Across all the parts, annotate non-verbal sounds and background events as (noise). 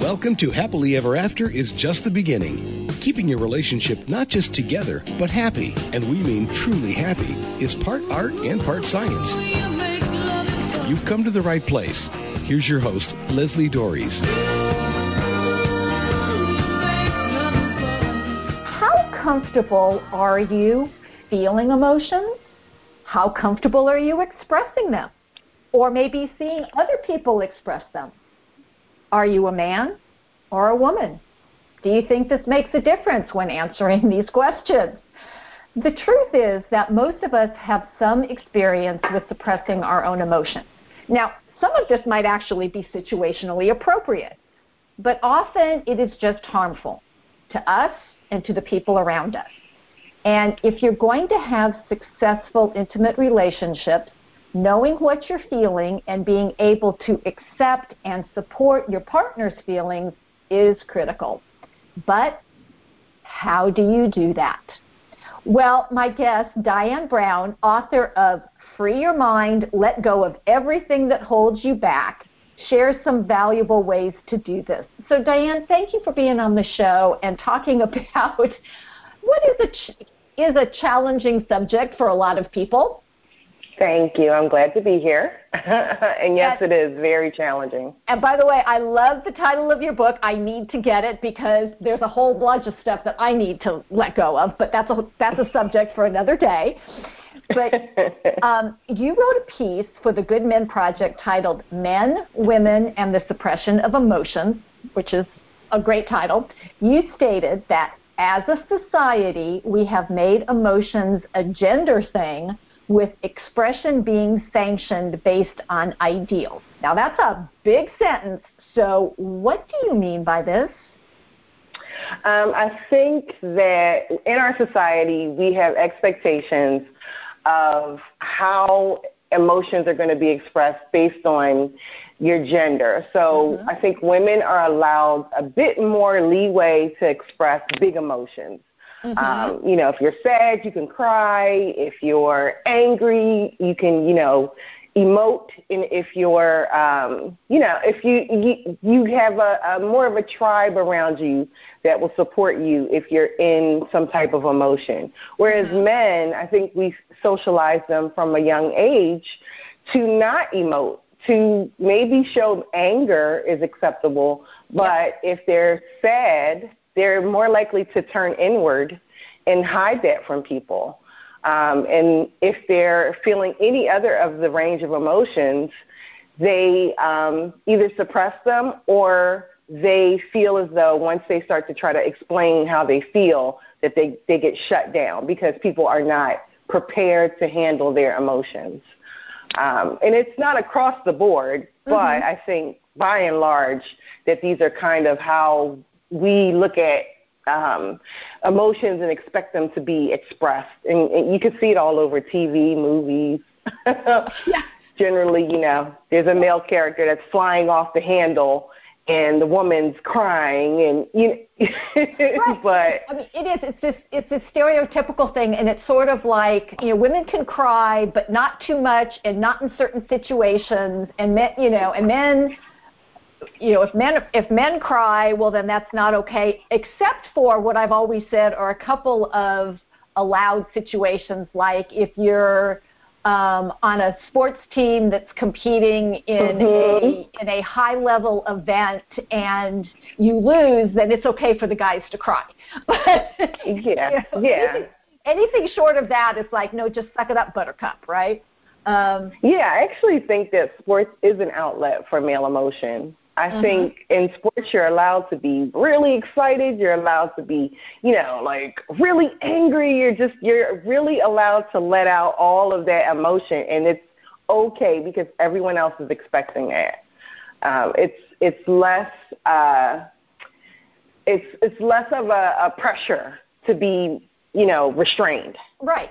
Welcome to Happily Ever After is just the beginning. Keeping your relationship not just together, but happy, and we mean truly happy, is part art and part science. You've come to the right place. Here's your host, Leslie Doares. How comfortable are you feeling emotions? How comfortable are you expressing them? Or maybe seeing other people express them? Are you a man or a woman? Do you think this makes a difference when answering (laughs) these questions? The truth is that most of us have some experience with suppressing our own emotions. Now, some of this might actually be situationally appropriate, but often it is just harmful to us and to the people around us. And if you're going to have successful intimate relationships, knowing what you're feeling and being able to accept and support your partner's feelings is critical. But how do you do that? Well, my guest, Diane Brown, author of Free Your Mind, Let Go of Everything That Holds You Back, shares some valuable ways to do this. So, Diane, thank you for being on the show and talking (laughs) about what is a, ch- is a challenging subject for a lot of people Thank you. I'm glad to be here. (laughs) and yes, it is very challenging. And by the way, I love the title of your book. I need to get it because there's a whole bunch of stuff that I need to let go of, but that's a that's a subject for another day. But (laughs) um, you wrote a piece for the Good Men Project titled "Men, Women, and the Suppression of Emotions," which is a great title. You stated that as a society, we have made emotions a gender thing with expression being sanctioned based on ideals. Now, that's a big sentence. So, what do you mean by this? Um, I think that in our society, we have expectations of how emotions are going to be expressed based on your gender. So mm-hmm. I think women are allowed a bit more leeway to express big emotions. Mm-hmm. Um, you know, if you're sad, you can cry. If you're angry, you can, you know, emote. And if you're, um, you know, if you you, you have a, a more of a tribe around you that will support you if you're in some type of emotion. Whereas mm-hmm. men, I think we socialize them from a young age to not emote to maybe show anger is acceptable, but if they're sad, they're more likely to turn inward and hide that from people. Um, and if they're feeling any other of the range of emotions, they um, either suppress them or they feel as though once they start to try to explain how they feel, that they, they get shut down because people are not prepared to handle their emotions. Um, and it's not across the board, but mm-hmm. I think by and large that these are kind of how we look at um, emotions and expect them to be expressed. And, and you can see it all over TV, movies. (laughs) yeah. Generally, you know, there's a male character that's flying off the handle and the woman's crying and you know, (laughs) right. but I mean, it is it's this it's a stereotypical thing and it's sort of like you know women can cry but not too much and not in certain situations and men you know and men you know, if men if men cry, well then that's not okay. Except for what I've always said are a couple of allowed situations, like if you're um, on a sports team that's competing in mm-hmm. a in a high level event and you lose, then it's okay for the guys to cry. But (laughs) yeah, you know, yeah. Anything, (laughs) anything short of that is like, no, just suck it up, Buttercup, right? Um, yeah, I actually think that sports is an outlet for male emotion. I mm-hmm. think in sports you're allowed to be really excited. You're allowed to be, you know, like really angry. You're just you're really allowed to let out all of that emotion, and it's okay because everyone else is expecting that. Um, it's it's less uh, it's it's less of a, a pressure to be, you know, restrained. Right.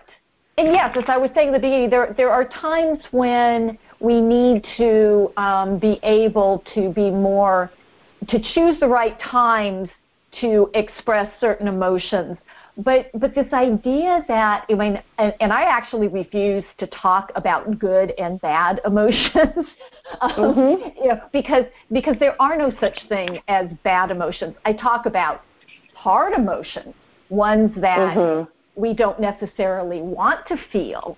And yes, as I was saying at the beginning, there there are times when we need to um, be able to be more, to choose the right times to express certain emotions. but but this idea that I mean, and, and I actually refuse to talk about good and bad (laughs) emotions, um, mm-hmm. you know, because because there are no such thing as bad emotions. I talk about hard emotions, ones that mm-hmm. We don't necessarily want to feel.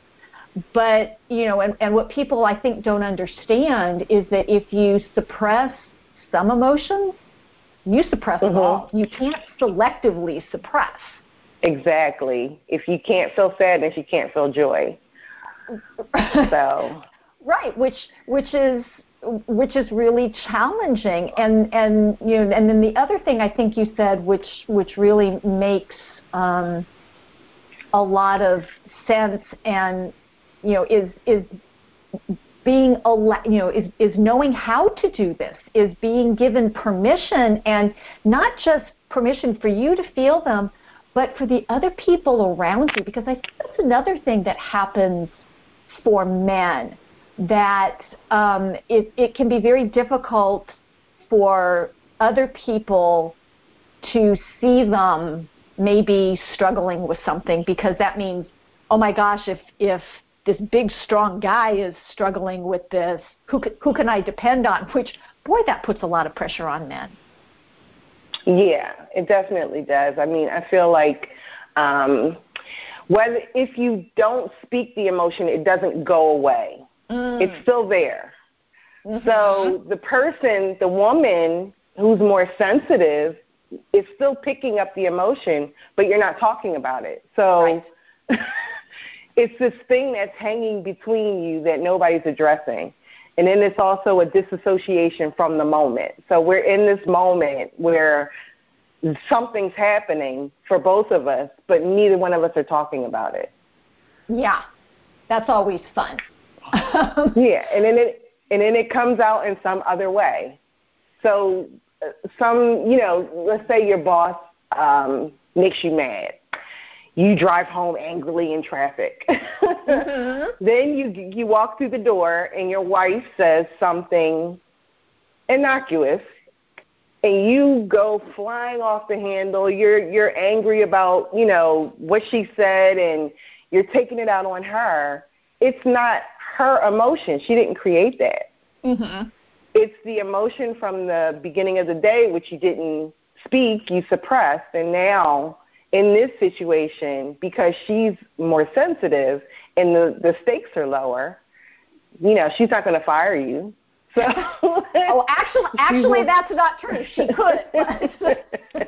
But you know, and, and what people I think don't understand is that if you suppress some emotions, you suppress mm-hmm. them all. You can't selectively suppress. Exactly. If you can't feel sadness, you can't feel joy. (laughs) so. Right, which which is which is really challenging and and you know and then the other thing I think you said which which really makes um, a lot of sense and you know is is being a you know is is knowing how to do this is being given permission and not just permission for you to feel them but for the other people around you. Because I think that's another thing that happens for men that um, it, it can be very difficult for other people to see them maybe struggling with something because that means, oh my gosh, if if this big strong guy is struggling with this, who who can I depend on? (laughs) Which boy, that puts a lot of pressure on men. Yeah, it definitely does. I mean, I feel like um, whether if you don't speak the emotion, it doesn't go away. Mm. It's still there. Mm-hmm. So the person, the woman who's more sensitive, is still picking up the emotion, but you're not talking about it. So right. (laughs) it's this thing that's hanging between you that nobody's addressing. And then it's also a disassociation from the moment. So we're in this moment where something's happening for both of us, but neither one of us are talking about it. Yeah, that's always fun. (laughs) yeah, and then it and then it comes out in some other way. So some, you know, let's say your boss um, makes you mad. You drive home angrily in traffic. mm-hmm. (laughs) Then you you walk through the door and your wife says something innocuous and you go flying off the handle. You're you're angry about, you know, what she said and you're taking it out on her. It's not her emotion. She didn't create that. Mm-hmm. It's the emotion from the beginning of the day, which you didn't speak, you suppressed, and now in this situation, because she's more sensitive and the the stakes are lower, you know, she's not going to fire you. So (laughs) oh, actually, (laughs) actually, that's not true. She could. (laughs)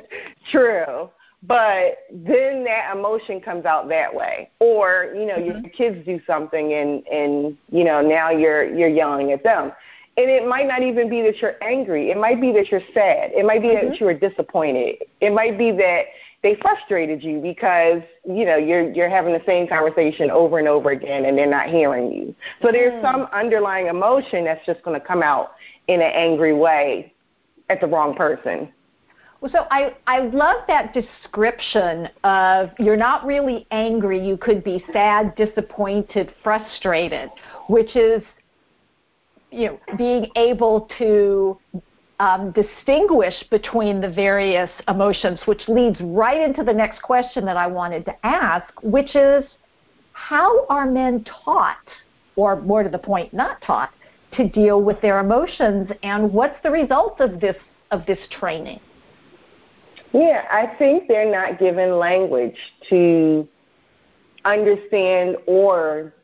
true but then that emotion comes out that way or you know mm-hmm. your kids do something and and you know now you're you're yelling at them and it might not even be that you're angry. It might be that you're sad. It might be mm-hmm. that you are disappointed. It might be that they frustrated you because you know you're you're having the same conversation over and over again and they're not hearing you. So there's mm. some underlying emotion that's just going to come out in an angry way at the wrong person. Well, so I, I love that description of you're not really angry, you could be sad, disappointed, frustrated, which is you know being able to um, distinguish between the various emotions, which leads right into the next question that I wanted to ask, which is how are men taught, or more to the point, not taught, to deal with their emotions, and what's the result of this of this training? Yeah, I think they're not given language to understand or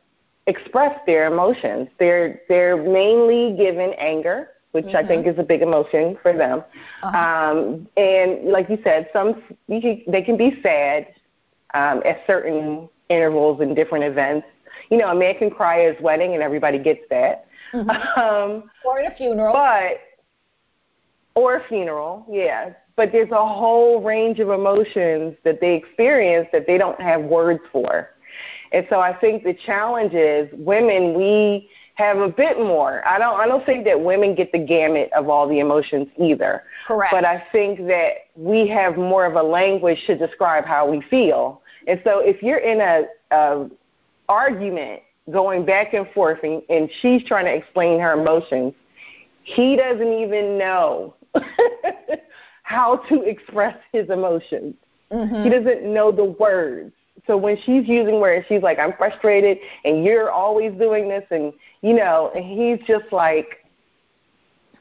express their emotions. They're they're mainly given anger, which mm-hmm. I think mm-hmm. is a big emotion for them. Uh-huh. Um, and like you said, some you can, they can be sad um, at certain intervals in different events. You know, a man can cry at his wedding, and everybody gets that. Mm-hmm. Um, or at a funeral. But or a funeral, yeah but there's a whole range of emotions that they experience that they don't have words for. And so I think the challenge is women, we have a bit more. I don't I don't think that women get the gamut of all the emotions either. Correct. But I think that we have more of a language to describe how we feel. And so if you're in a, a argument going back and forth and, and she's trying to explain her emotions, he doesn't even know (laughs) how to express his emotions. Mm-hmm. He doesn't know the words. So when she's using words, she's like, I'm frustrated and you're always doing this and you know, and he's just like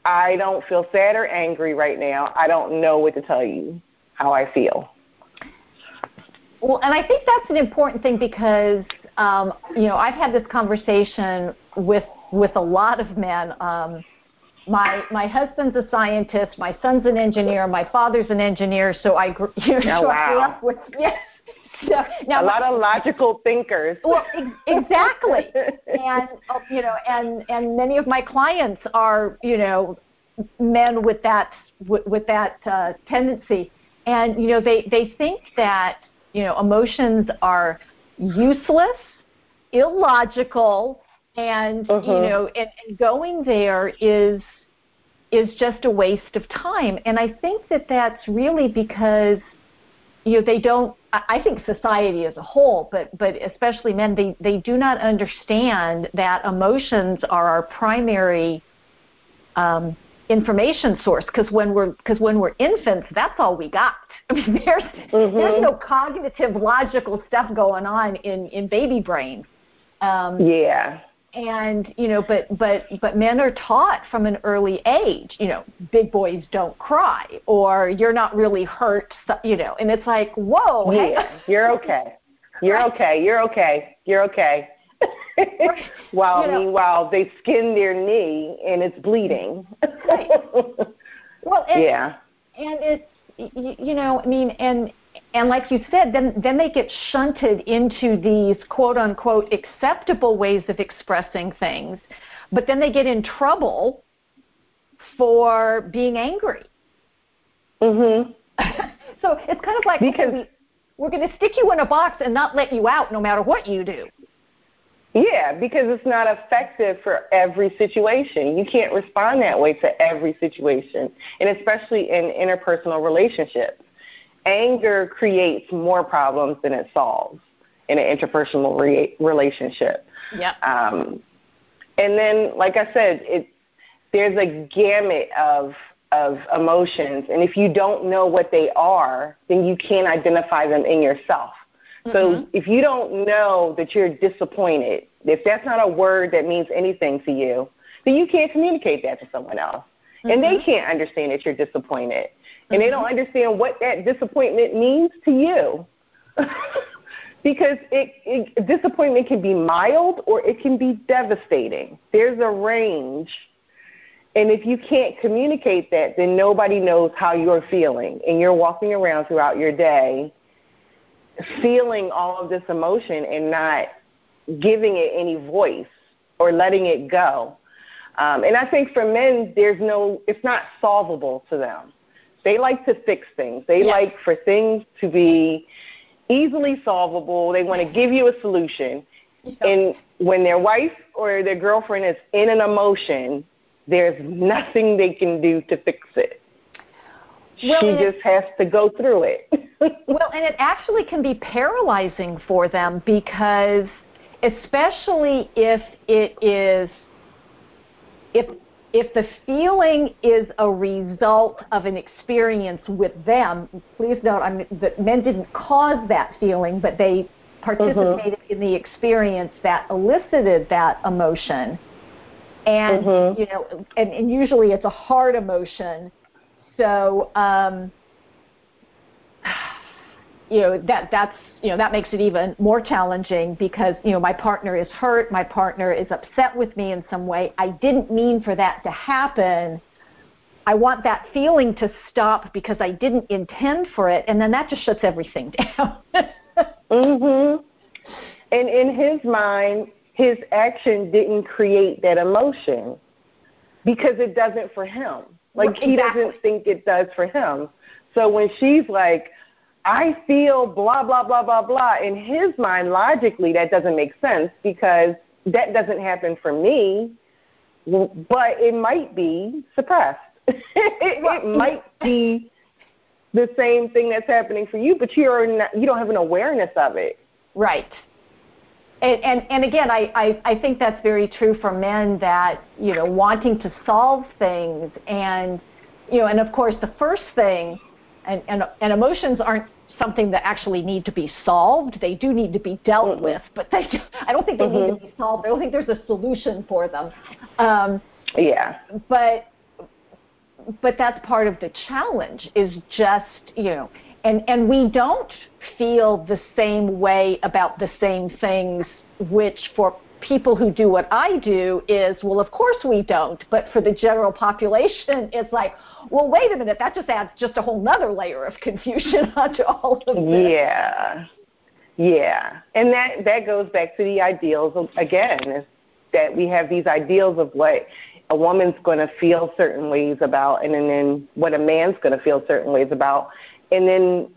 I don't feel sad or angry right now. I don't know what to tell you how I feel. Well, and I think that's an important thing because um, you know I've had this conversation with with a lot of men. Um, my my husband's a scientist, my son's an engineer, my father's an engineer, so I grew, (laughs) you know, oh, wow. grew up with (laughs) yes. (laughs) Now, a lot of logical thinkers. Well, ex- exactly, (laughs) and you know, and and many of my clients are you know men with that with, with that uh, tendency, and you know they they think that you know emotions are useless, illogical, and uh-huh. you know and, and going there is is just a waste of time. And I think that that's really because you know they don't I think society as a whole, but but especially men, they, they do not understand that emotions are our primary um, information source. Because when we're because when we're infants, that's all we got. (laughs) I mean, there's mm-hmm. there's no cognitive, logical stuff going on in in baby brain. Um, yeah and you know but but but men are taught from an early age you know big boys don't cry or you're not really hurt you know and it's like whoa yeah, hey. you're okay you're right. okay you're okay you're okay (laughs) while you know, meanwhile they skin their knee and it's bleeding right. (laughs) well and, yeah and it's you know i mean and and like you said, then then they get shunted into these quote unquote acceptable ways of expressing things, but then they get in trouble for being angry. Mm-hmm. (laughs) so it's kind of like because okay, we, we're going to stick you in a box and not let you out no matter what you do. Yeah, because it's not effective for every situation. You can't respond that way to every situation, and especially in interpersonal relationships anger creates more problems than it solves in an interpersonal re- relationship. Yeah. Um, and then, like I said, it there's a gamut of of emotions, and if you don't know what they are, then you can't identify them in yourself. Mm-hmm. So if you don't know that you're disappointed, if that's not a word that means anything to you, then you can't communicate that to someone else. Mm-hmm. And they mm-hmm. can't understand that you're disappointed and they don't mm-hmm. understand what that disappointment means to you. (laughs) because it, it, disappointment can be mild or it can be devastating. There's a range. And if you can't communicate that, then nobody knows how you're feeling. And you're walking around throughout your day feeling all of this emotion and not giving it any voice or letting it go. Um, and I think for men, there's no, it's not solvable to them. They like to fix things. They yes. like for things to be easily solvable. They want to give you a solution. And when their wife or their girlfriend is in an emotion, there's nothing they can do to fix it. Well, she just has to go through it. (laughs) well, and it actually can be paralyzing for them because, especially if it is, if if the feeling is a result of an experience with them, please note I mean, that men didn't cause that feeling, but they participated mm-hmm. in the experience that elicited that emotion. And mm-hmm. you know, and, and usually it's a hard emotion. So um, you know that that's you know that makes it even more challenging because you know my partner is hurt my partner is upset with me in some way. I didn't mean for that to happen. I want that feeling to stop because i didn't intend for it and then that just shuts everything (laughs) down. Mhm and in his mind his action didn't create that emotion because it doesn't for him. Like exactly. he doesn't think it does for him. So when she's like I feel blah, blah, blah, blah, blah. In his mind, logically, that doesn't make sense because that doesn't happen for me, but it might be suppressed. (laughs) it, it might be the same thing that's happening for you, but you're not, you don't have an awareness of it. Right. And, and, and again, I, I, I think that's very true for men that, you know, wanting to solve things and, you know, and of course the first thing, and, and, and emotions aren't something that actually need to be solved. They do need to be dealt mm-hmm. with, but they I don't think they mm-hmm. need to mm-hmm. be solved. I don't think there's a solution for them. Um, yeah. But but that's part of the challenge is just you know and and we don't feel the same way about the same things which for people who do what I do is, well, of course we don't. But for the general population, (laughs) it's like, well, wait a minute, that just adds just a whole nother layer of confusion (laughs) onto all of this. Yeah. Yeah. And that, that goes back to the ideals again, that we have these ideals of what a woman's going to feel certain ways about and then, then what a man's going to feel certain ways about. And then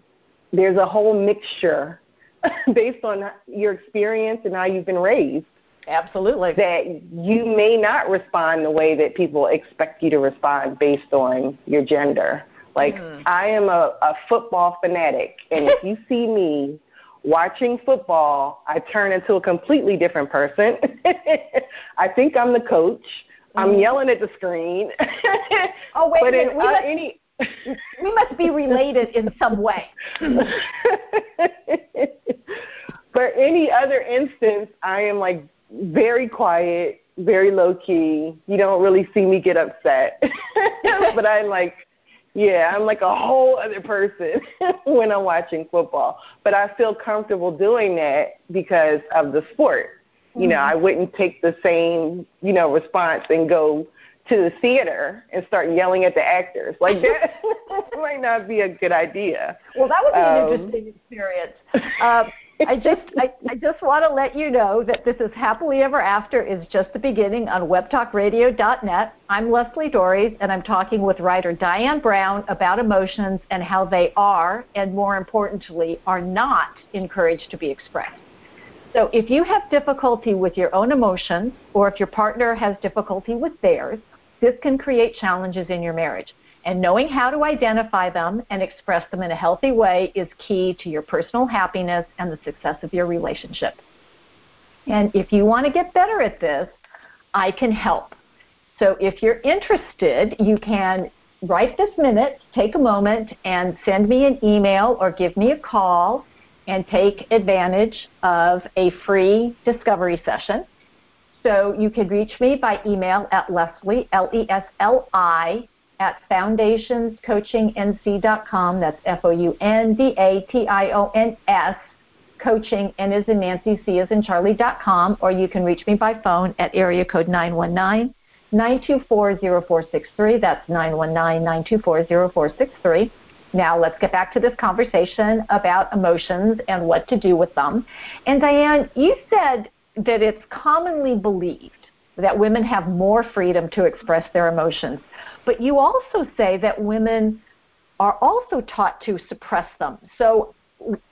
there's a whole mixture (laughs) based on your experience and how you've been raised Absolutely. That you may not respond the way that people expect you to respond based on your gender. Like, mm. I am a, a football fanatic, and if you see me watching football, I turn into a completely different person. (laughs) I think I'm the coach. Mm. I'm mm-hmm. yelling at the screen. (laughs) oh, wait but a minute. We, uh, must, any... we must be related in some way. (laughs) For any other instance, I am like very quiet, very low key. You don't really see me get upset. (laughs) but I'm like, yeah, I'm like a whole other person (laughs) when I'm watching football. But I feel comfortable doing that because of the sport. You know, I wouldn't take the same, you know, response and go to the theater and start yelling at the actors. Like (laughs) that might not be a good idea. Well, that would be um, an interesting experience. Um, I just I, I just want to let you know that this is Happily Ever After is just the beginning on webtalkradio.net. I'm Leslie Doares, and I'm talking with writer Diane Brown about emotions and how they are, and more importantly, are not encouraged to be expressed. So if you have difficulty with your own emotions, or if your partner has difficulty with theirs, this can create challenges in your marriage. And knowing how to identify them and express them in a healthy way is key to your personal happiness and the success of your relationship. And if you want to get better at this, I can help. So if you're interested, you can right this minute, take a moment and send me an email or give me a call and take advantage of a free discovery session. So you can reach me by email at Leslie, L-E-S-L-I, at foundationscoachingnc.com. That's F-O-U-N-D-A-T-I-O-N-S, coaching, N is in Nancy, C is in Charlie.com, or you can reach me by phone at area code 919 924 0463. That's 919 924 0463. Now let's get back to this conversation about emotions and what to do with them. And Diane, you said that it's commonly believed that women have more freedom to express their emotions. But you also say that women are also taught to suppress them. So,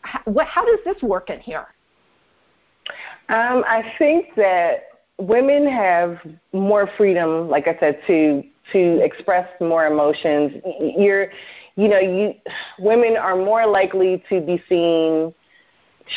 how, how does this work in here? Um, I think that women have more freedom, like I said, to to express more emotions. You're, you know, you women are more likely to be seen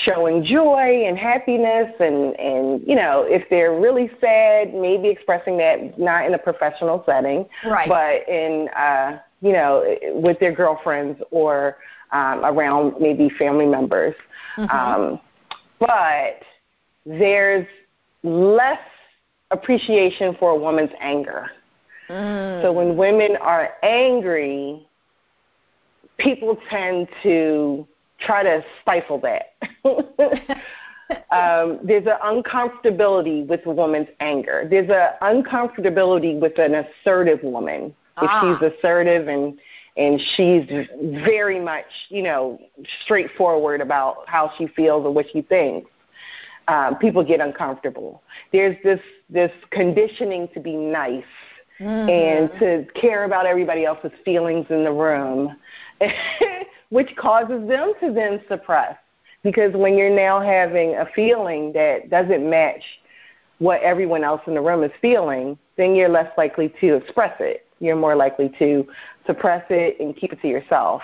showing joy and happiness and and you know if they're really sad maybe expressing that not in a professional setting right. but in uh you know with their girlfriends or um around maybe family members mm-hmm. um but there's less appreciation for a woman's anger mm. so when women are angry people tend to try to stifle that. (laughs) um, there's an uncomfortability with a woman's anger. There's an uncomfortability with an assertive woman. If ah. she's assertive and and she's very much, you know, straightforward about how she feels or what she thinks. Um, people get uncomfortable. There's this this conditioning to be nice mm-hmm. and to care about everybody else's feelings in the room. (laughs) which causes them to then suppress. Because when you're now having a feeling that doesn't match what everyone else in the room is feeling, then you're less likely to express it. You're more likely to suppress it and keep it to yourself.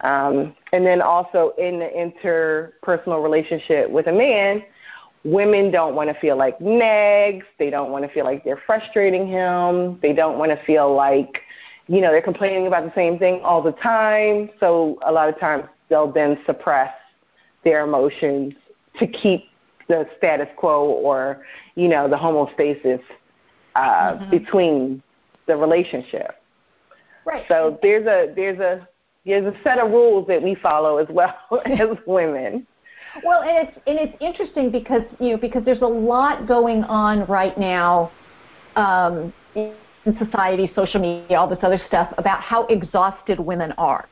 Um, and then also in the interpersonal relationship with a man, women don't want to feel like nags. They don't want to feel like they're frustrating him. They don't want to feel like you know, they're complaining about the same thing all the time. So a lot of times they'll then suppress their emotions to keep the status quo or you know the homeostasis uh, mm-hmm. between the relationship. Right. So there's a there's a there's a set of rules that we follow as well (laughs) as (laughs) women. Well, and it's and it's interesting because you know because there's a lot going on right now um, in society, social media, all this other stuff about how exhausted women are.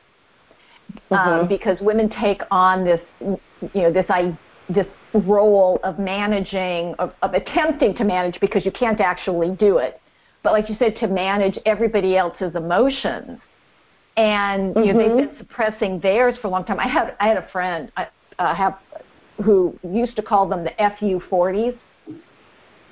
Um, mm-hmm. Um, because women take on this, you know, this I, this role of managing, of, of attempting to manage, because you can't actually do it. But like you said, to manage everybody else's emotions, and you know, they've mm-hmm. been suppressing theirs for a long time. I had I had a friend I uh, have who used to call them the FU 40s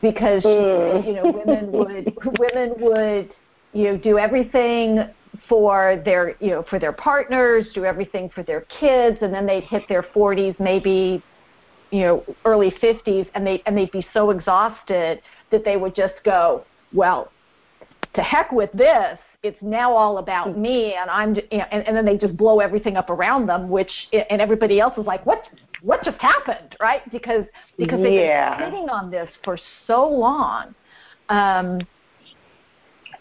because mm. you know women would (laughs) women would you know do everything for their you know for their partners, do everything for their kids, and then they'd hit their 40s, maybe you know early 50s, and they and they'd be so exhausted that they would just go, well, to heck with this. It's now all about me, and I'm, you know, and, and then they just blow everything up around them, which and everybody else is like, what what just happened, right? Because because they've been sitting on this for so long. Um,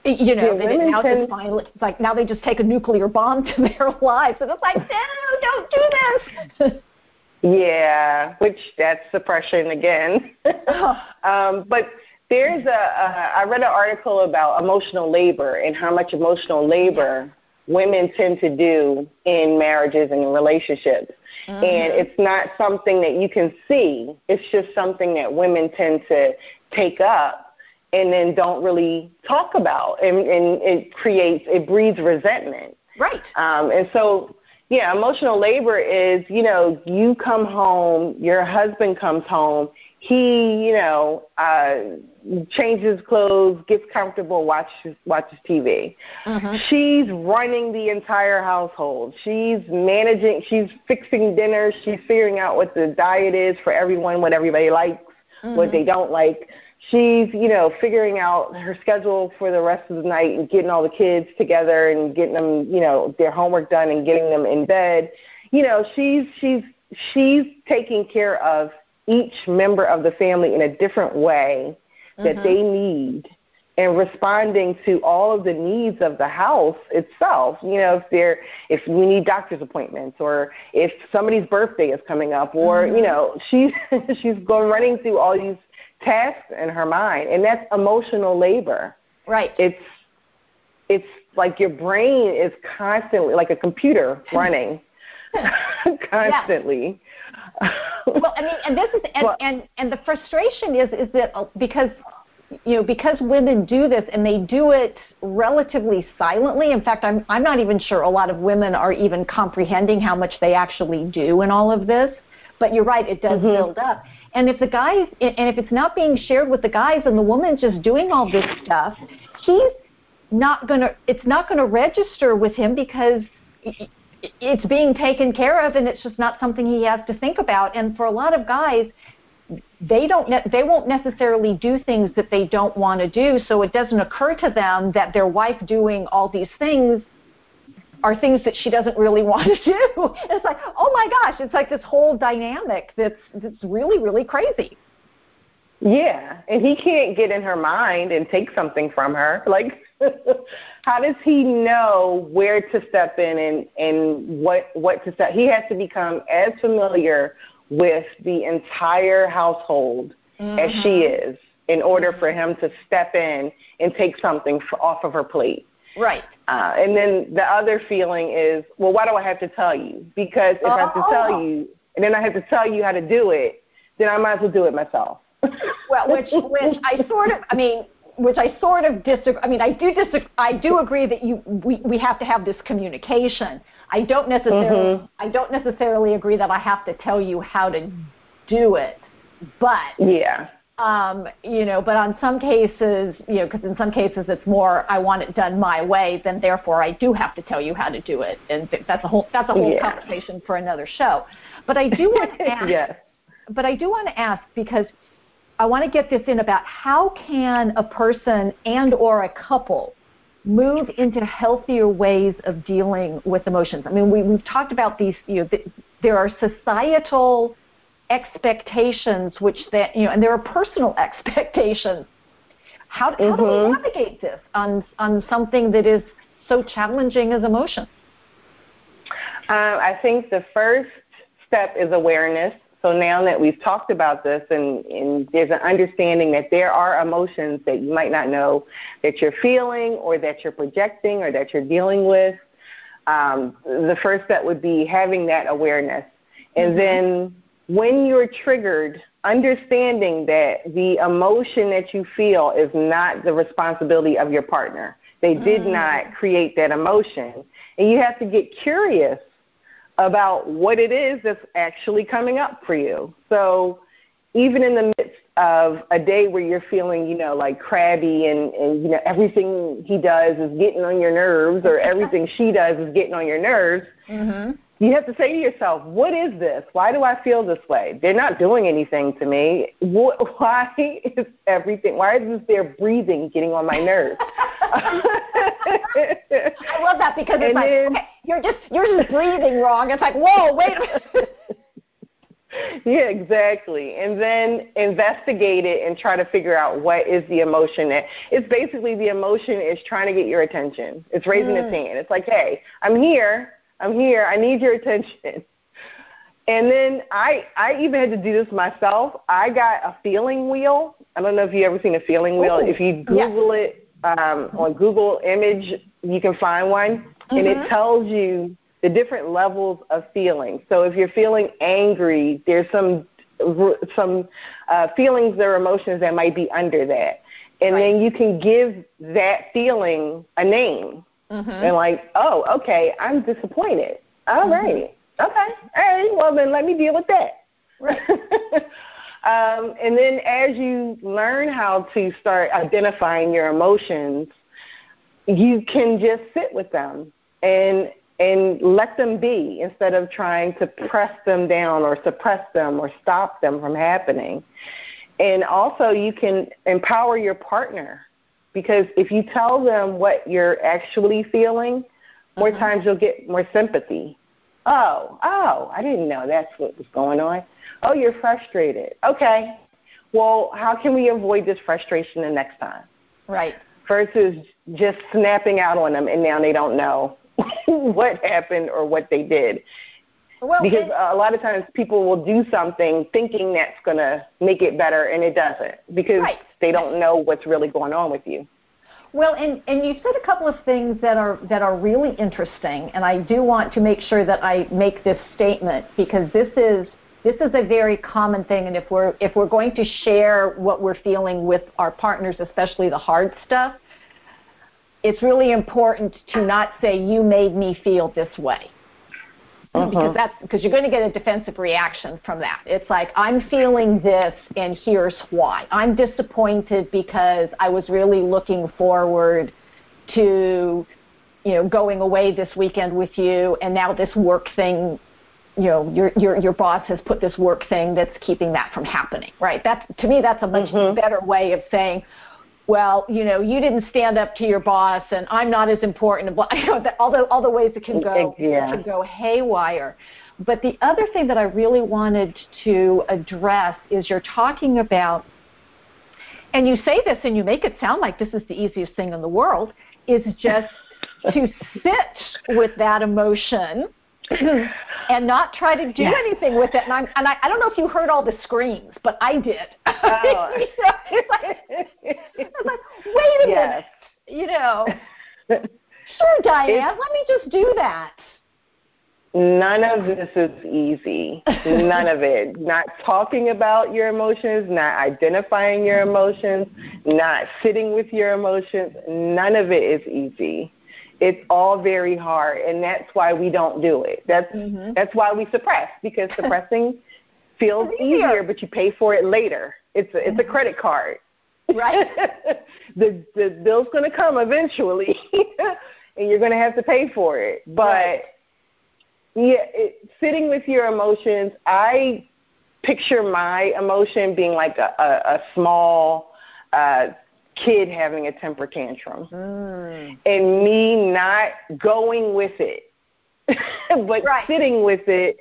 you know, yeah, they didn't now just finally like now they just take a nuclear bomb (laughs) to their lives, and it's like, no, don't do this. yeah, which that's suppression again. (laughs) um, but there's a, a I read an article about emotional labor and how much emotional labor women tend to do in marriages and relationships. Mm-hmm. And it's not something that you can see. It's just something that women tend to take up and then don't really talk about. And, and it creates, it breeds resentment. Right. Um, and so, yeah, emotional labor is, you know, you come home, your husband comes home, he, you know, uh, changes clothes, gets comfortable, watches watches TV. Mm-hmm. She's running the entire household. She's managing. She's fixing dinner. She's figuring out what the diet is for everyone, what everybody likes, mm-hmm. what they don't like. She's, you know, figuring out her schedule for the rest of the night and getting all the kids together and getting them, you know, their homework done and getting them in bed. You know, she's she's she's taking care of each member of the family in a different way that mm-hmm. they need and responding to all of the needs of the house itself. You know, if they're if we need doctor's appointments or if somebody's birthday is coming up or, mm-hmm. you know, she's (laughs) she's going running through all these tasks in her mind and that's emotional labor. Right. It's it's like your brain is constantly like a computer (laughs) running (laughs) constantly well, I mean, and this is and, well, and and the frustration is is that uh, because you know because women do this and they do it relatively silently. In fact, I'm I'm not even sure a lot of women are even comprehending how much they actually do in all of this. But you're right, it does mm-hmm. build up. And if the guys and if it's not being shared with the guys and the woman's just doing all this stuff, he's not gonna it's not gonna register with him because it's being taken care of and it's just not something he has to think about. And for a lot of guys they don't ne- they won't necessarily do things that they don't want to do. So it doesn't occur to them that their wife doing all these things are things that she doesn't really (laughs) want to do. It's like oh my gosh it's like this whole dynamic that's that's really really crazy. Yeah. And he can't get in her mind and take something from her. Like (laughs) how does he know where to step in and, and what what to step? He has to become as familiar with the entire household mm-hmm. as she mm-hmm. is in order for him to step in and take something off of her plate. Right. Uh, and then the other feeling is, well, why do I have to tell you? Because if oh. I have to tell oh. you, and then I have to tell you how to do it, then I might as well do it myself. well, (laughs) which which I sort of, I mean, which I sort of disagree. I mean, I do disagree. I do agree that you we, we have to have this communication. I don't necessarily mm-hmm. I don't necessarily agree that I have to tell you how to do it, but yeah. Um, you know, but on some cases, you know, because in some cases it's more I want it done my way, then therefore I do have to tell you how to do it, and that's a whole that's a whole yeah. conversation for another show. But I do want to (laughs) ask. yes. But I do want to ask because I want to get this in about how can a person and or a couple move into healthier ways of dealing with emotions? I mean, we, we've talked about these, you know, th- there are societal expectations which that, you know, and there are personal (laughs) expectations. How, how mm-hmm. do we mm-hmm. navigate this on, on something that is so challenging as emotion? Um, I think the first step is awareness. So now that we've talked about this and, and, there's an understanding that there are emotions that you might not know that you're feeling or that you're projecting or that you're dealing with, um, the first step would be having that awareness. And mm-hmm. then when you're triggered, understanding that the emotion that you feel is not the responsibility of your partner. They did mm. not create that emotion. And you have to get curious about what it is that's actually coming up for you. So even in the midst of a day where you're feeling, you know, like crabby and, and you know, everything he does is getting on your nerves or everything she does is getting on your nerves, mm-hmm. you have to say to yourself, what is this? Why do I feel this way? They're not doing anything to me. What, (laughs) Why is everything, why is this their breathing getting on my nerves? I love that because it's and like, then, okay, you're just you're just breathing wrong. It's like, whoa, wait a minute. (laughs) yeah, exactly. And then investigate it and try to figure out what is the emotion that it's basically the emotion is trying to get your attention. It's raising mm. its hand. It's like, hey, I'm here. I'm here. I need your attention. And then I I even had to do this myself. I got a feeling wheel. I don't know if you ever seen a feeling wheel. Ooh, if you Google yeah. it um, on Google Image, you can find one, mm-hmm. and it mm-hmm. tells you the different levels of feeling. So if you're feeling angry, there's some some uh, feelings or emotions that might be under that, and right. then you can give that feeling a name. Mm-hmm. And like, oh, okay, I'm disappointed. All mm-hmm. right, okay, all right. Well, then let me deal with that. Right. (laughs) Um, and then as you learn how to start identifying your emotions, you can just sit with them and and let them be instead of trying to press them down or suppress them or stop them from happening. And also you can empower your partner because if you tell them what you're actually feeling, more mm-hmm. times you'll get more sympathy. Oh, oh, I didn't know that's what was going on. Oh, you're frustrated. Okay. Well, how can we avoid this frustration the next time? Right. Versus just snapping out on them and now they don't know (laughs) what happened or what they did. Well, because a lot of times people will do something thinking that's going to make it better and it doesn't because right. they don't know what's really going on with you. Well, and, and you said a couple of things that are that are really interesting, and I do want to make sure that I make this statement because this is this is a very common thing, and if we're if we're going to share what we're feeling with our partners, especially the hard stuff, it's really important to not say you made me feel this way. Uh-huh. Because that's because you're going to get a defensive reaction from that. It's like I'm feeling this, and here's why. I'm disappointed because I was really looking forward to, you know, going away this weekend with you, and now this work thing you know your your your boss has put this work thing that's keeping that from happening right that's to me that's a much mm-hmm. better way of saying well you know you didn't stand up to your boss and i'm not as important (laughs) you know all the all the ways it can go yeah. it can go haywire but the other thing that i really wanted to address is you're talking about and you say this and you make it sound like this is the easiest thing in the world is just (laughs) to sit with that emotion (coughs) and not try to do yeah. anything with it. And, I'm, and I, I don't know if you heard all the screams, but I did. (laughs) Oh. (laughs) it's like, it's like, wait a yes. minute, you know. (laughs) sure, Diane, it's, let me just do that. None of this is easy. None of it. Not talking about your emotions, not identifying your emotions, not sitting with your emotions. None of it is easy it's all very hard and that's why we don't do it that's mm-hmm. that's why we suppress because (laughs) suppressing feels easier but you pay for it later it's a, it's a mm-hmm. credit card (laughs) right (laughs) the the bill's going to come eventually and you're going to have to pay for it but right. yeah it, sitting with your emotions i picture my emotion being like a, a, a small uh kid having a temper tantrum mm. and me not going with it (laughs) but right. sitting with it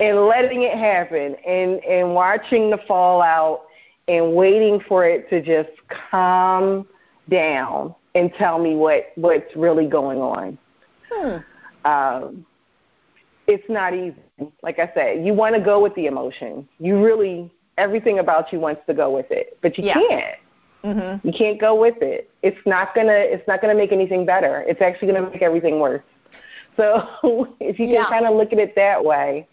and letting it happen and and watching the fallout and waiting for it to just calm down and tell me what what's really going on. Hmm. Um, it's not easy. Like I said, you want to go with the emotion. You really everything about you wants to go with it, but you yeah. can't. Mm-hmm. You can't go with it. It's not gonna. It's not gonna make anything better. It's actually gonna make everything worse. So (laughs) if you can yeah. kind of look at it that way,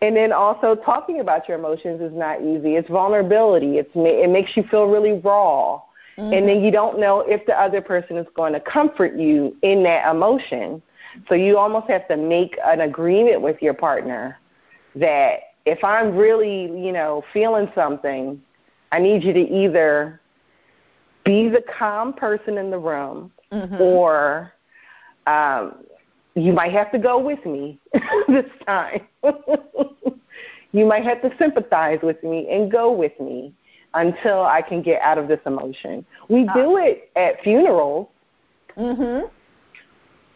and then also talking about your emotions is not easy. It's vulnerability. It's it makes you feel really raw. Mm-hmm. And then you don't know if the other person is going to comfort you in that emotion. So you almost have to make an agreement with your partner that if I'm really, you know, feeling something, I need you to either be the calm person in the room mm-hmm. or um, you might have to go with me (laughs) this time. (laughs) you might have to sympathize with me and go with me until I can get out of this emotion. We uh, do it at funerals. Mhm.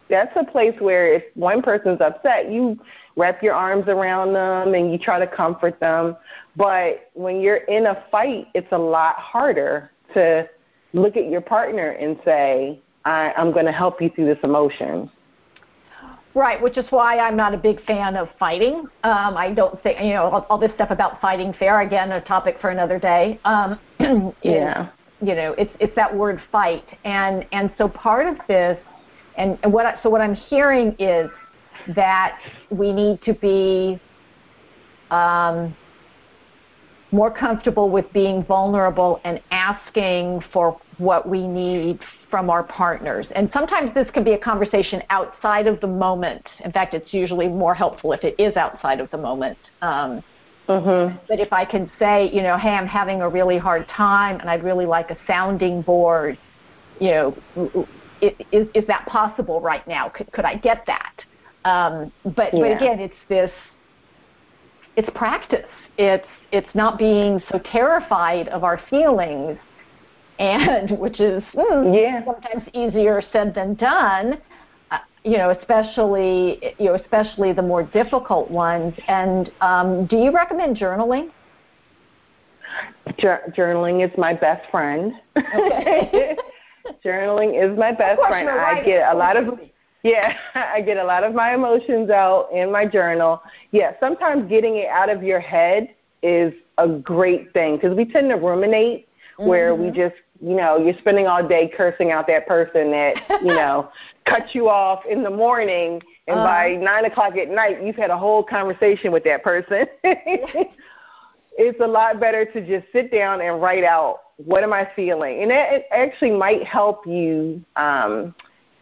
That's a place where if one person's upset, you wrap your arms around them and you try to comfort them. But when you're in a fight, it's a lot harder to look at your partner and say, I, I'm going to help you through this emotion. Right, which is why I'm not a big fan of fighting. Um, I don't think, you know, all, all this stuff about fighting fair, again, a topic for another day. Um, (clears throat) yeah. you know, it's, it's that word fight. And, and so part of this, and, and what I, so what I'm hearing is that we need to be um, more comfortable with being vulnerable and asking for what we need from our partners. And sometimes this can be a conversation outside of the moment. In fact, it's usually more helpful if it is outside of the moment. Um, mm-hmm. But if I can say, you know, hey, I'm having a really hard time and I'd really like a sounding board, you know, is, is that possible right now? Could, could I get that? Um, but, yeah. but again, it's this, it's practice. It's, it's not being so terrified of our feelings and (laughs) which is mm, yeah. sometimes easier said than done. Uh, you know, especially you know, especially the more difficult ones. And um, do you recommend journaling? journaling is my best friend. Okay. (laughs) journaling is my best friend. I get a lot of yeah, (laughs) I get a lot of my emotions out in my journal. Yeah, sometimes getting it out of your head is a great thing because we tend to ruminate mm-hmm. where we mm-hmm. just you know you're spending all day cursing out that person that you (laughs) know cut you off in the morning and by nine o'clock at night you've had a whole conversation with that person (laughs) it's a lot better to just sit down and write out what am i feeling and it actually might help you um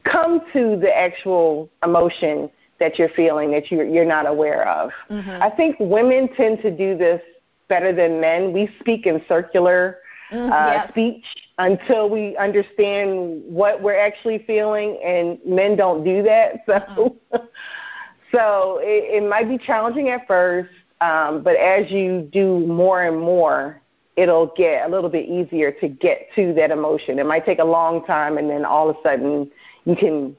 come to the actual emotion that you're feeling that you're, you're not aware of. Mm-hmm. I think women tend to do this better than men. We speak in circular mm, uh, speech until we understand what we're actually feeling, and men don't do that. (laughs) So, mm. (laughs) so it, it might be challenging at first, um, but as you do more and more, it'll get a little bit easier to get to that emotion. It might take a long time, and then all of a sudden you can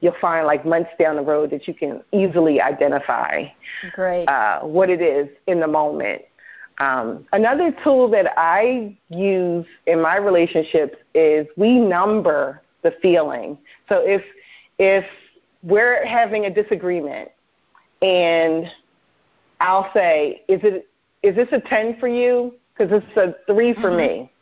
you'll find like months down the road that you can easily identify Great. Uh, what it is in the moment. Um, another tool that I use in my relationships is we number the feeling. So if if we're having a disagreement and I'll say, is it is this a ten for you? Because it's a three for mm-hmm. me.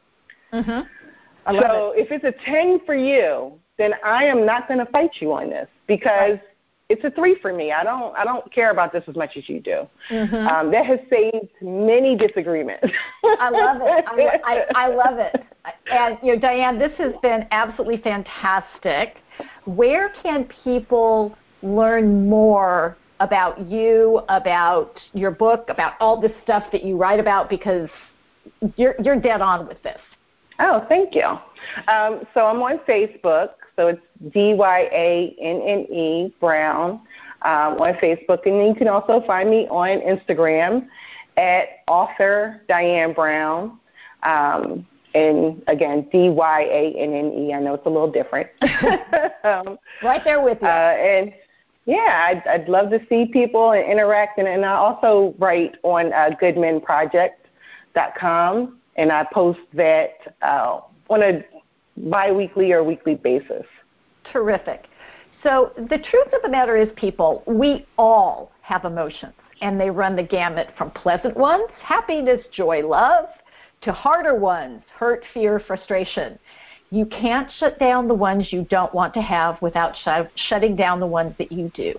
Mm-hmm. so it. if it's a ten for you, then I am not going to fight you on this because right it's a three for me. I don't I don't care about this as much as you do. Mm-hmm. Um, that has saved many disagreements. I love it. I, I, I love it. (laughs) And you know, Dyanne, this has been absolutely fantastic. Where can people learn more about you, about your book, about all this stuff that you write about? Because you're you're dead on with this. Oh, thank you. Um, so I'm on Facebook. So it's D Y A N N E Brown um, on Facebook. And then you can also find me on Instagram at author Dyanne Brown. Um, and again, D Y A N N E. I know it's a little different. (laughs) um, right there with you. Uh, and yeah, I'd, I'd love to see people and interact. And, and I also write on uh, goodmenproject.com, and I post that uh, on a biweekly or weekly basis. Terrific. So the truth of the matter is, people, we all have emotions, and they run the gamut from pleasant ones, happiness, joy, love, to harder ones, hurt, fear, frustration. You can't shut down the ones you don't want to have without sh- shutting down the ones that you do.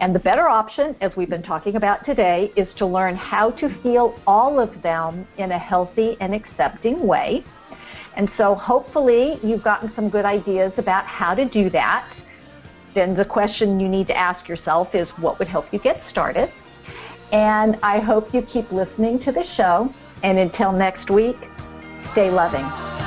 And the better option, as we've been talking about today, is to learn how to feel all of them in a healthy and accepting way. And so hopefully you've gotten some good ideas about how to do that. Then the question you need to ask yourself is what would help you get started? And I hope you keep listening to the show. And until next week, stay loving.